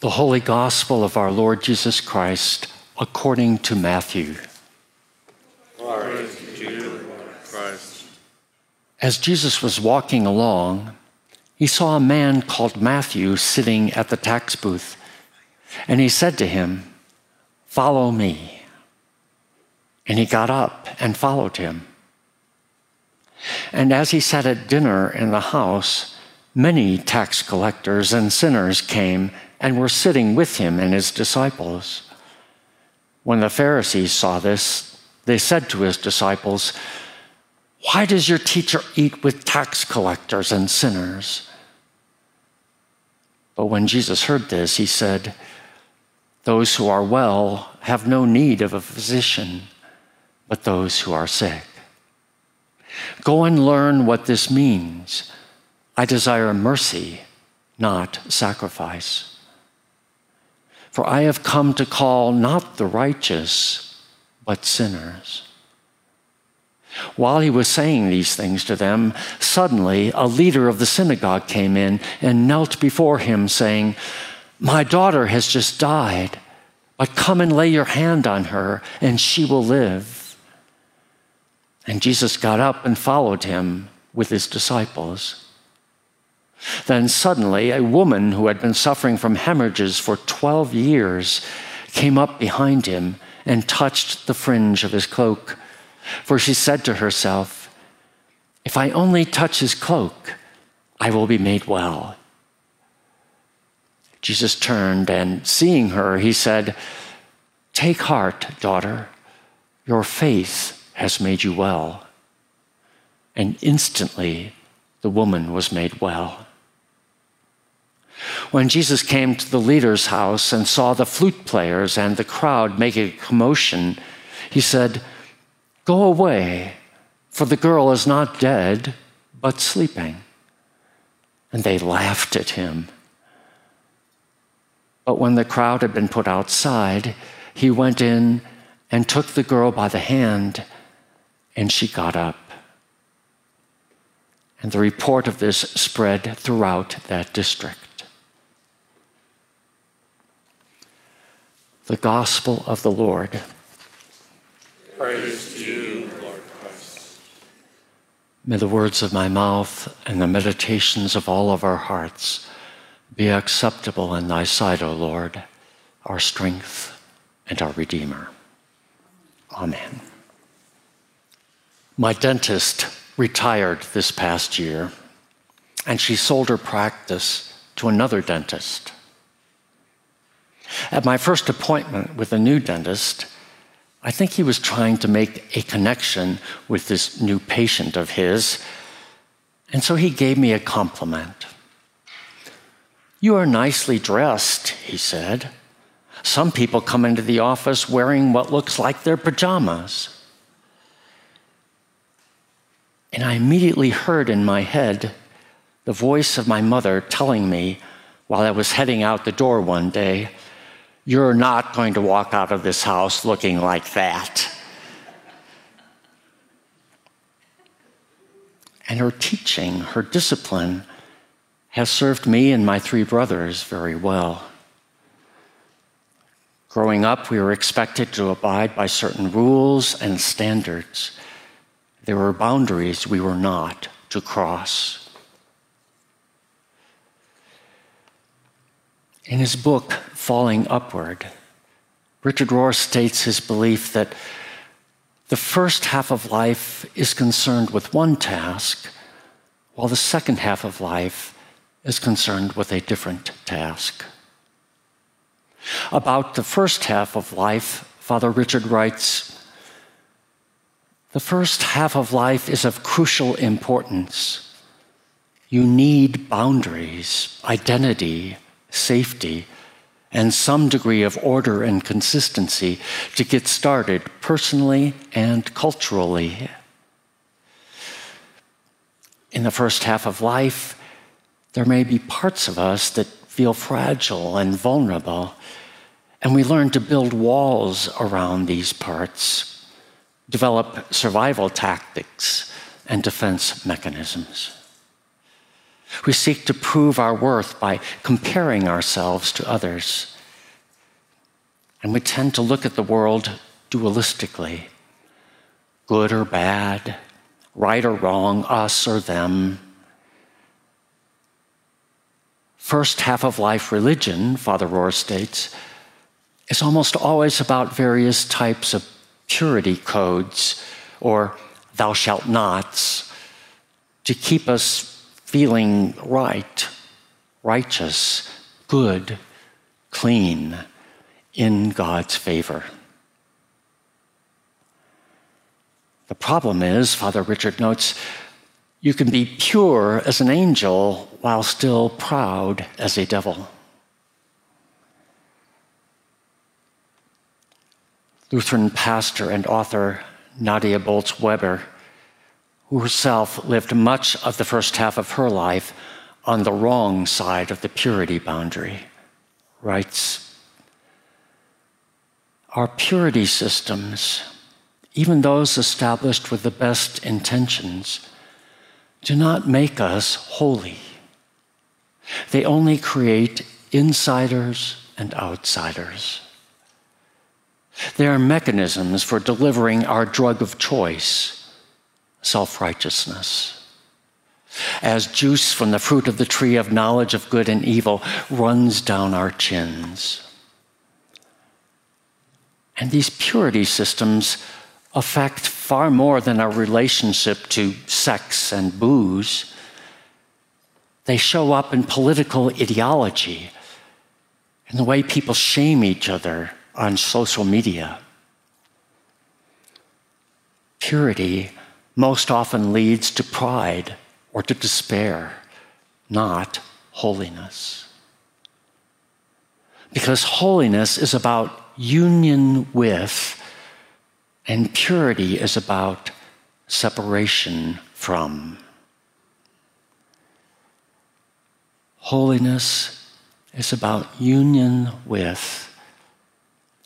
The Holy Gospel of our Lord Jesus Christ according to Matthew. As Jesus was walking along, he saw a man called Matthew sitting at the tax booth, and he said to him, Follow me. And he got up and followed him. And as he sat at dinner in the house, many tax collectors and sinners came and were sitting with him and his disciples. When the Pharisees saw this, they said to his disciples, Why does your teacher eat with tax collectors and sinners? But when Jesus heard this, he said, Those who are well have no need of a physician, but those who are sick. Go and learn what this means. I desire mercy, not sacrifice. For I have come to call not the righteous, but sinners. While he was saying these things to them, suddenly a leader of the synagogue came in and knelt before him, saying, My daughter has just died, but come and lay your hand on her, and she will live. And Jesus got up and followed him with his disciples. Then suddenly, a woman who had been suffering from hemorrhages for 12 years came up behind him and touched the fringe of his cloak. For she said to herself, If I only touch his cloak, I will be made well. Jesus turned and, seeing her, he said, Take heart, daughter, your faith has made you well. And instantly the woman was made well. When Jesus came to the leader's house and saw the flute players and the crowd making a commotion, he said, Go away, for the girl is not dead, but sleeping. And they laughed at him. But when the crowd had been put outside, he went in and took the girl by the hand, and she got up. And the report of this spread throughout that district. The Gospel of the Lord. Praise to you, Lord Christ. May the words of my mouth and the meditations of all of our hearts be acceptable in thy sight, O Lord, our strength and our Redeemer. Amen. My dentist retired this past year, and she sold her practice to another dentist. At my first appointment with a new dentist, I think he was trying to make a connection with this new patient of his, and so he gave me a compliment. You are nicely dressed, he said. Some people come into the office wearing what looks like their pajamas. And I immediately heard in my head the voice of my mother telling me while I was heading out the door one day you're not going to walk out of this house looking like that. And her teaching, her discipline, has served me and my three brothers very well. Growing up, we were expected to abide by certain rules and standards. There were boundaries we were not to cross. In his book, Falling Upward, Richard Rohr states his belief that the first half of life is concerned with one task, while the second half of life is concerned with a different task. About the first half of life, Father Richard writes The first half of life is of crucial importance. You need boundaries, identity, safety, and some degree of order and consistency to get started personally and culturally. In the first half of life, there may be parts of us that feel fragile and vulnerable, and we learn to build walls around these parts, develop survival tactics and defense mechanisms. We seek to prove our worth by comparing ourselves to others. And we tend to look at the world dualistically good or bad, right or wrong, us or them. First half of life religion, Father Rohr states, is almost always about various types of purity codes or thou shalt nots to keep us feeling right, righteous, good, clean, in God's favor. The problem is, Father Richard notes, you can be pure as an angel while still proud as a devil. Lutheran pastor and author Nadia Bolz Weber, who herself lived much of the first half of her life on the wrong side of the purity boundary, writes Our purity systems, even those established with the best intentions, do not make us holy. They only create insiders and outsiders. They are mechanisms for delivering our drug of choice, self righteousness. As juice from the fruit of the tree of knowledge of good and evil runs down our chins. And these purity systems affect far more than our relationship to sex and booze. They show up in political ideology, in the way people shame each other on social media. Purity most often leads to pride or to despair, not holiness. Because holiness is about union with, and purity is about separation from. Holiness is about union with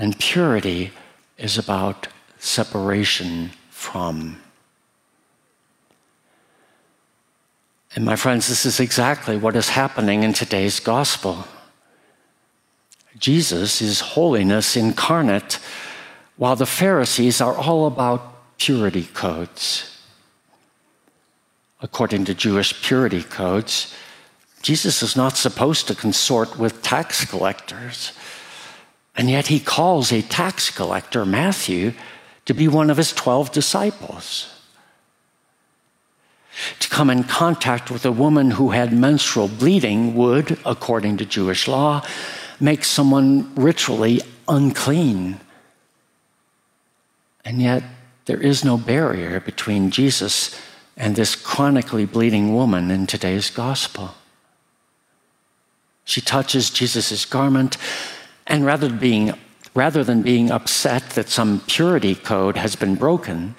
and purity is about separation from. And my friends, this is exactly what is happening in today's gospel. Jesus is holiness incarnate, while the Pharisees are all about purity codes. According to Jewish purity codes, Jesus is not supposed to consort with tax collectors. And yet he calls a tax collector, Matthew, to be one of his 12 disciples. To come in contact with a woman who had menstrual bleeding would, according to Jewish law, make someone ritually unclean. And yet, there is no barrier between Jesus and this chronically bleeding woman in today's gospel. She touches Jesus' garment and rather than being, rather than being upset that some purity code has been broken,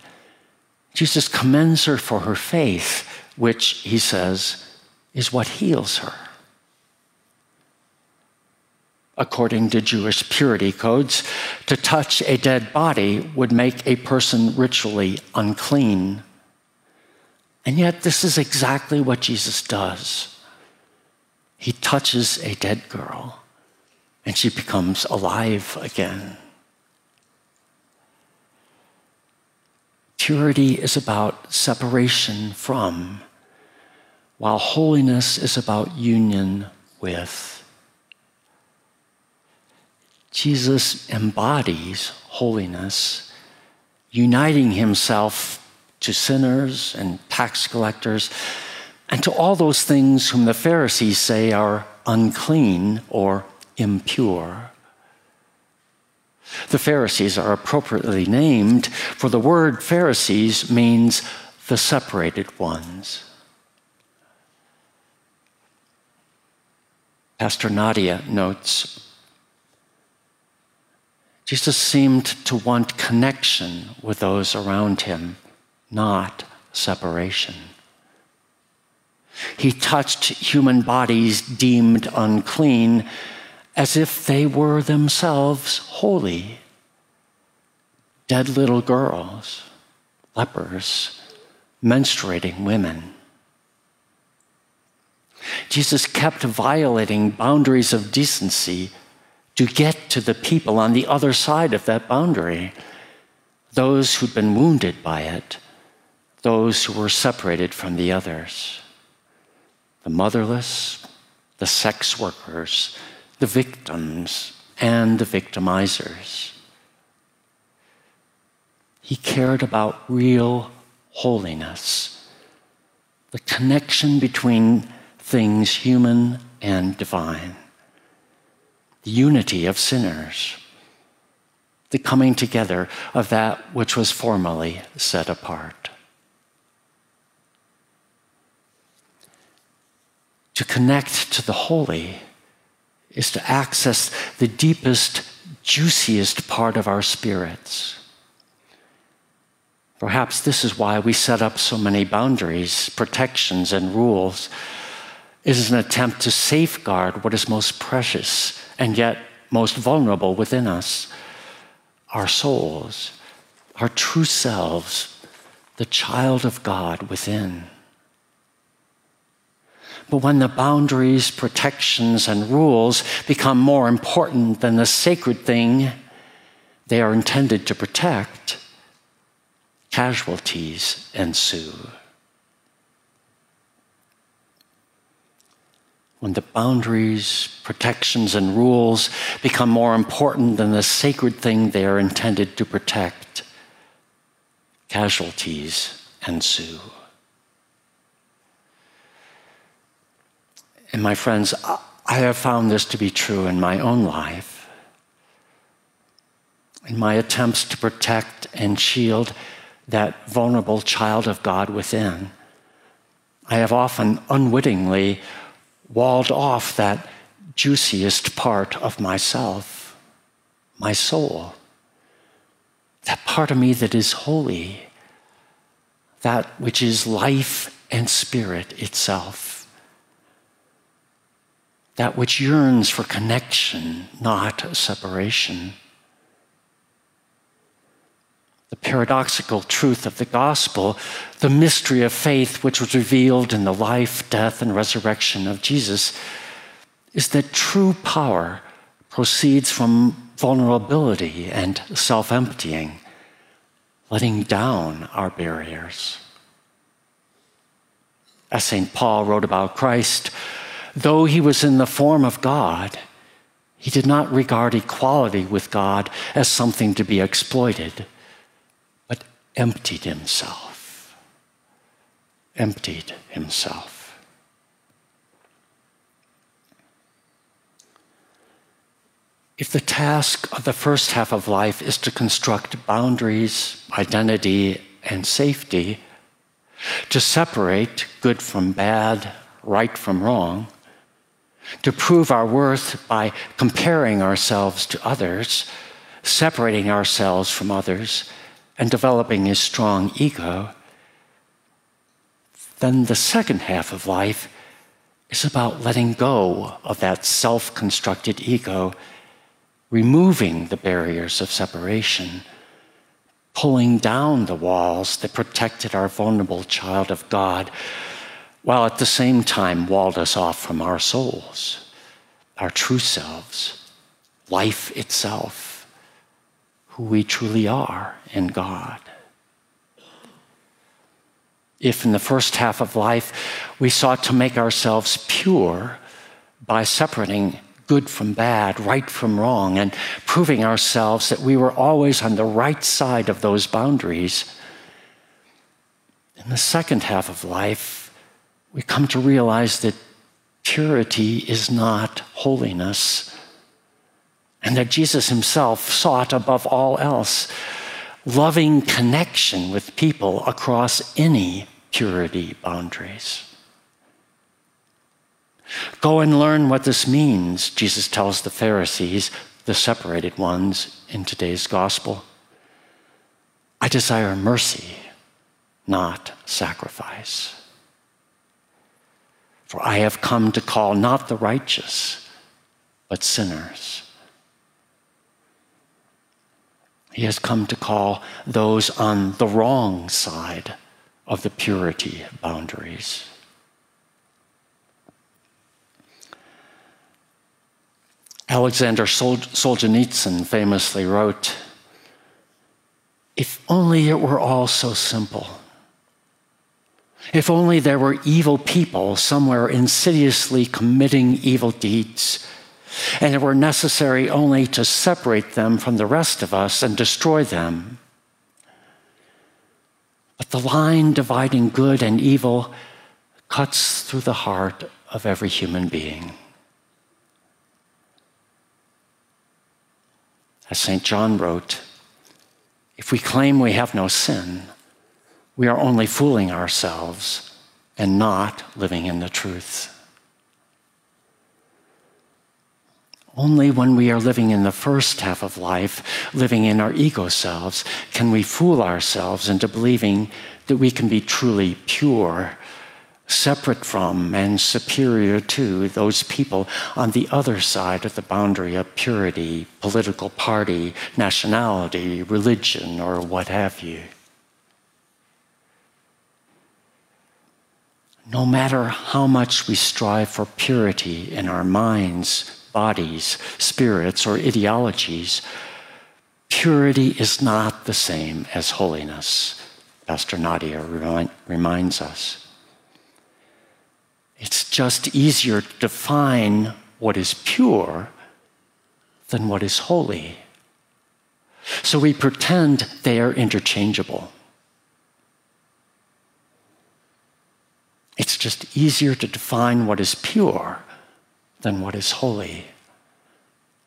Jesus commends her for her faith, which, he says, is what heals her. According to Jewish purity codes, to touch a dead body would make a person ritually unclean. And yet, this is exactly what Jesus does. He touches a dead girl and she becomes alive again. Purity is about separation from, while holiness is about union with. Jesus embodies holiness, uniting himself to sinners and tax collectors and to all those things whom the Pharisees say are unclean or impure. The Pharisees are appropriately named, for the word Pharisees means the separated ones. Pastor Nadia notes Jesus seemed to want connection with those around him, not separation. He touched human bodies deemed unclean as if they were themselves holy. Dead little girls, lepers, menstruating women. Jesus kept violating boundaries of decency to get to the people on the other side of that boundary, those who'd been wounded by it, those who were separated from the others the motherless, the sex workers, the victims, and the victimizers. He cared about real holiness, the connection between things human and divine, the unity of sinners, the coming together of that which was formerly set apart. To connect to the holy is to access the deepest, juiciest part of our spirits. Perhaps this is why we set up so many boundaries, protections, and rules. It is an attempt to safeguard what is most precious and yet most vulnerable within us our souls, our true selves, the child of God within. But when the boundaries, protections, and rules become more important than the sacred thing they are intended to protect, casualties ensue. When the boundaries, protections, and rules become more important than the sacred thing they are intended to protect, casualties ensue. And my friends, I have found this to be true in my own life. In my attempts to protect and shield that vulnerable child of God within, I have often unwittingly walled off that juiciest part of myself, my soul, that part of me that is holy, that which is life and spirit itself that which yearns for connection, not separation. The paradoxical truth of the gospel, the mystery of faith which was revealed in the life, death, and resurrection of Jesus, is that true power proceeds from vulnerability and self emptying, letting down our barriers. As St. Paul wrote about Christ, Though he was in the form of God, he did not regard equality with God as something to be exploited, but emptied himself. Emptied himself. If the task of the first half of life is to construct boundaries, identity, and safety, to separate good from bad, right from wrong, to prove our worth by comparing ourselves to others, separating ourselves from others, and developing a strong ego, then the second half of life is about letting go of that self constructed ego, removing the barriers of separation, pulling down the walls that protected our vulnerable child of God while at the same time walled us off from our souls, our true selves, life itself, who we truly are in God. If in the first half of life we sought to make ourselves pure by separating good from bad, right from wrong, and proving ourselves that we were always on the right side of those boundaries, in the second half of life, we come to realize that purity is not holiness, and that Jesus himself sought above all else loving connection with people across any purity boundaries. Go and learn what this means, Jesus tells the Pharisees, the separated ones in today's gospel. I desire mercy, not sacrifice. For I have come to call not the righteous, but sinners. He has come to call those on the wrong side of the purity boundaries. Alexander Solzhenitsyn famously wrote If only it were all so simple. If only there were evil people somewhere insidiously committing evil deeds, and it were necessary only to separate them from the rest of us and destroy them. But the line dividing good and evil cuts through the heart of every human being. As St. John wrote, if we claim we have no sin, we are only fooling ourselves and not living in the truth. Only when we are living in the first half of life, living in our ego selves, can we fool ourselves into believing that we can be truly pure separate from and superior to those people on the other side of the boundary of purity, political party, nationality, religion, or what have you. No matter how much we strive for purity in our minds, bodies, spirits, or ideologies, purity is not the same as holiness, Pastor Nadia reminds us. It's just easier to define what is pure than what is holy. So we pretend they are interchangeable. It's just easier to define what is pure than what is holy.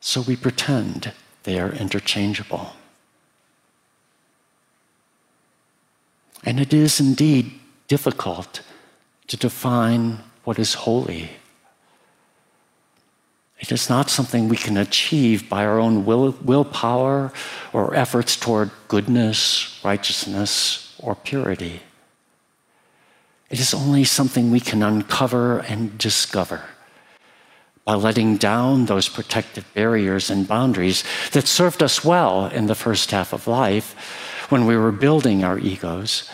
So we pretend they are interchangeable. And it is indeed difficult to define what is holy. It is not something we can achieve by our own will, willpower or efforts toward goodness, righteousness, or purity. It is only something we can uncover and discover by letting down those protective barriers and boundaries that served us well in the first half of life when we were building our egos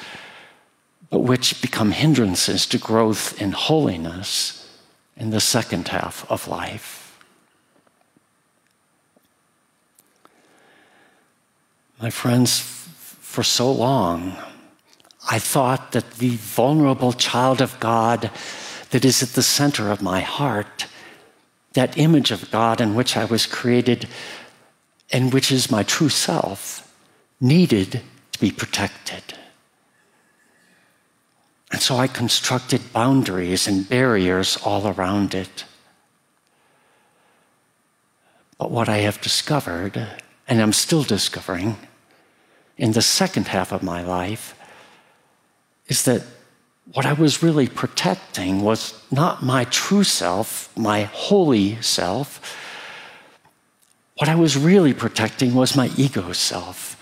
but which become hindrances to growth in holiness in the second half of life. My friends, for so long, I thought that the vulnerable child of God that is at the center of my heart, that image of God in which I was created and which is my true self, needed to be protected. And so I constructed boundaries and barriers all around it. But what I have discovered, and I'm still discovering in the second half of my life, is that what I was really protecting was not my true self, my holy self. What I was really protecting was my ego self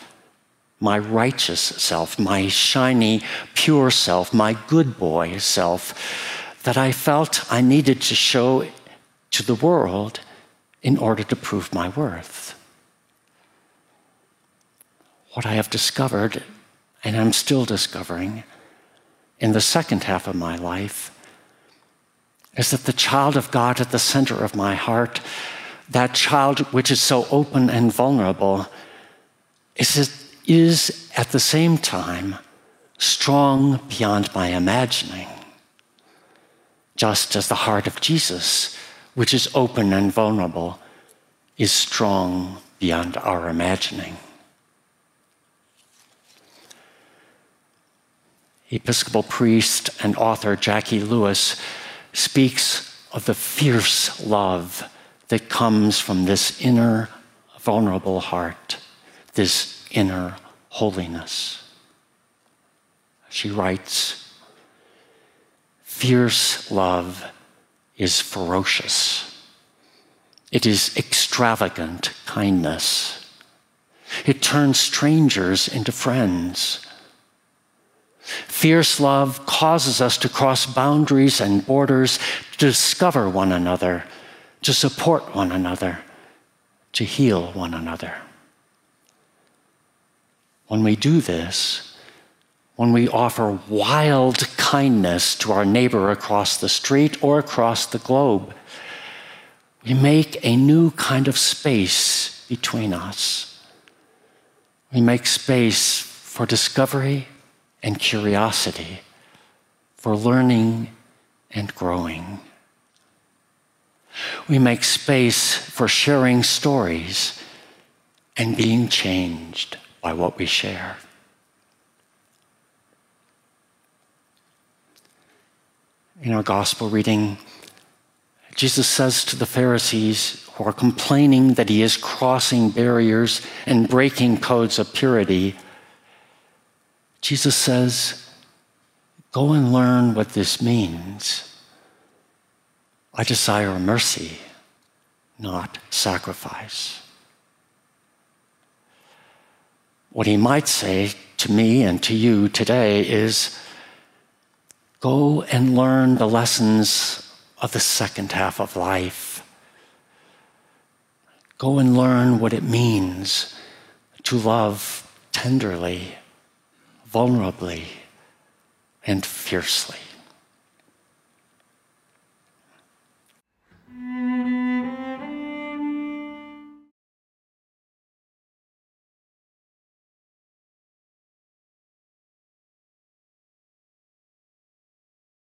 my righteous self, my shiny, pure self, my good boy self that I felt I needed to show to the world in order to prove my worth. What I have discovered, and I'm still discovering in the second half of my life, is that the child of God at the center of my heart, that child which is so open and vulnerable, is is at the same time strong beyond my imagining, just as the heart of Jesus, which is open and vulnerable, is strong beyond our imagining. Episcopal priest and author Jacqui Lewis speaks of the fierce love that comes from this inner vulnerable heart, this inner holiness. She writes Fierce love is ferocious, it is extravagant kindness. It turns strangers into friends. Fierce love causes us to cross boundaries and borders to discover one another, to support one another, to heal one another. When we do this, when we offer wild kindness to our neighbor across the street or across the globe, we make a new kind of space between us. We make space for discovery and curiosity, for learning and growing. We make space for sharing stories and being changed by what we share. In our gospel reading, Jesus says to the Pharisees who are complaining that he is crossing barriers and breaking codes of purity, Jesus says, Go and learn what this means. I desire mercy, not sacrifice. What he might say to me and to you today is go and learn the lessons of the second half of life. Go and learn what it means to love tenderly, vulnerably, and fiercely.